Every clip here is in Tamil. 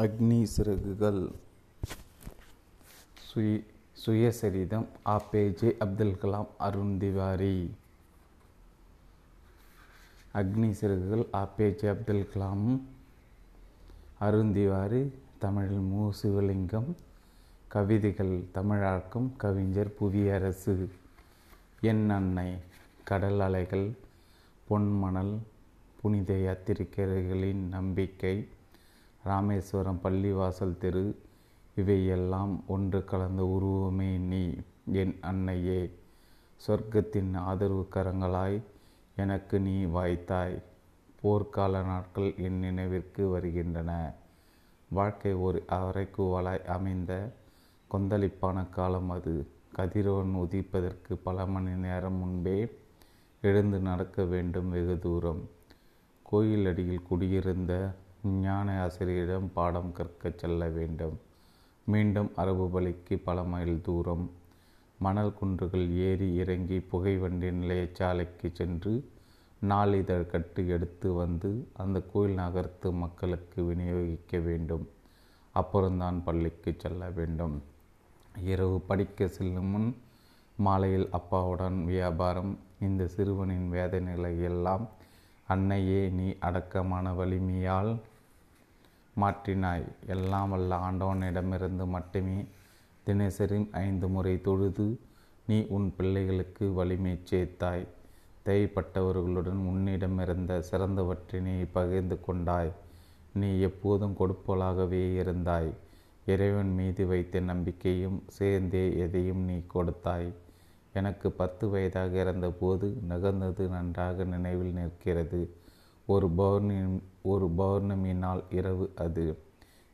அக்னி சிறகுகள். சுய சுயசரிதம் ஆபேஜே அப்துல் கலாம் அருண் திவாரி. அக்னி சிறகுகள் ஆபேஜே அப்துல் கலாம் அருண் திவாரி தமிழில் மு சிவலிங்கம் கவிதைகள் தமிழாக்கம் கவிஞர் புவியரசு. என் அன்னை கடல் அலைகள் பொன்மணல் புனித யாத்திரிகர்களின் நம்பிக்கை. ராமேஸ்வரம் பள்ளிவாசல் தெரு இவையெல்லாம் ஒன்று கலந்த உருவமே நீ என் அன்னையே. சொர்க்கத்தின் ஆதரவு கரங்களாய் எனக்கு நீ வாய்த்தாய். போர்க்கால நாட்கள் என் நினைவிற்கு வருகின்றன. வாழ்க்கை ஒரு அரைக்குவலாய் அமைந்த கொந்தளிப்பான காலம் அது. கதிரவன் உதிப்பதற்கு பல மணி நேரம் முன்பே எழுந்து நடக்க வேண்டும் வெகு தூரம். கோயில் அடியில் குடியிருந்த ஞான ஆசிரியரிடம் பாடம் கற்கச் செல்ல வேண்டும். மீண்டும் அரபு பலிக்கு பல மைல் தூரம். மணல் குன்றுகள் ஏறி இறங்கி புகைவண்டி நிலையச்சாலைக்கு சென்று நாளிதழ் கட்டு எடுத்து வந்து அந்த கோயில் நகர்த்து மக்களுக்கு விநியோகிக்க வேண்டும். அப்புறம்தான் பள்ளிக்கு செல்ல வேண்டும். இரவு படிக்க செல்லும் முன் மாலையில் அப்பாவுடன் வியாபாரம் இந்த சிறுவனின் வேதனைகளை எல்லாம் அன்னையே நீ அடக்கமான வலிமையால் மாற்றினாய். எல்லாம் வல்ல ஆண்டவனிடமிருந்து மட்டுமே தினசரி ஐந்து முறை தொழுது நீ உன் பிள்ளைகளுக்கு வலிமை சேர்த்தாய். தேவைப்பட்டவர்களுடன் உன்னிடமிருந்த சிறந்தவற்றினை பகிர்ந்து கொண்டாய். நீ எப்போதும் கொடுப்பலாகவே இருந்தாய். இறைவன் மீது வைத்த நம்பிக்கையும் சேர்ந்தே எதையும் நீ கொடுத்தாய். எனக்கு பத்து வயதாக இருந்தபோது நிகழ்ந்தது நன்றாக நினைவில் நிற்கிறது. ஒரு பௌர்ணமி ஒரு பௌர்ணமி நாள் இரவு அது.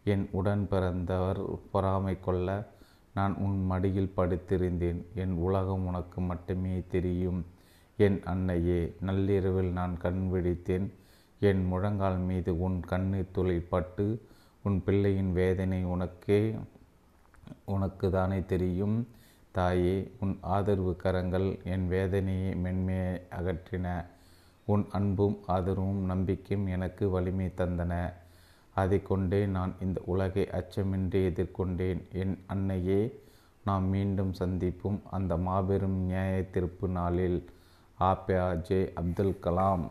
என் உடன் பிறந்தவர் பொறாமை கொள்ள நான் உன் மடியில் படுத்திருந்தேன். என் உலகம் உனக்கு மட்டுமே தெரியும். என் அன்னையே நள்ளிரவில் நான் கண் விழித்தேன். என் முழங்கால் மீது உன் கண்ணீர் துளி பட்டு உன் பிள்ளையின் வேதனை உனக்கே உனக்கு தானே தெரியும். தாயே உன் ஆதரவு கரங்கள் என் வேதனையை மென்மையை அகற்றின. உன் அன்பும் ஆதரவும் நம்பிக்கையும் எனக்கு வலிமை தந்தன. அதை கொண்டே நான் இந்த உலகை அச்சமின்றி எதிர்கொண்டேன். என் அன்னையே நாம் மீண்டும் சந்திப்போம் அந்த மாபெரும் நியாய திருப்பு நாளில். ஆப்யா ஜே அப்துல் கலாம்.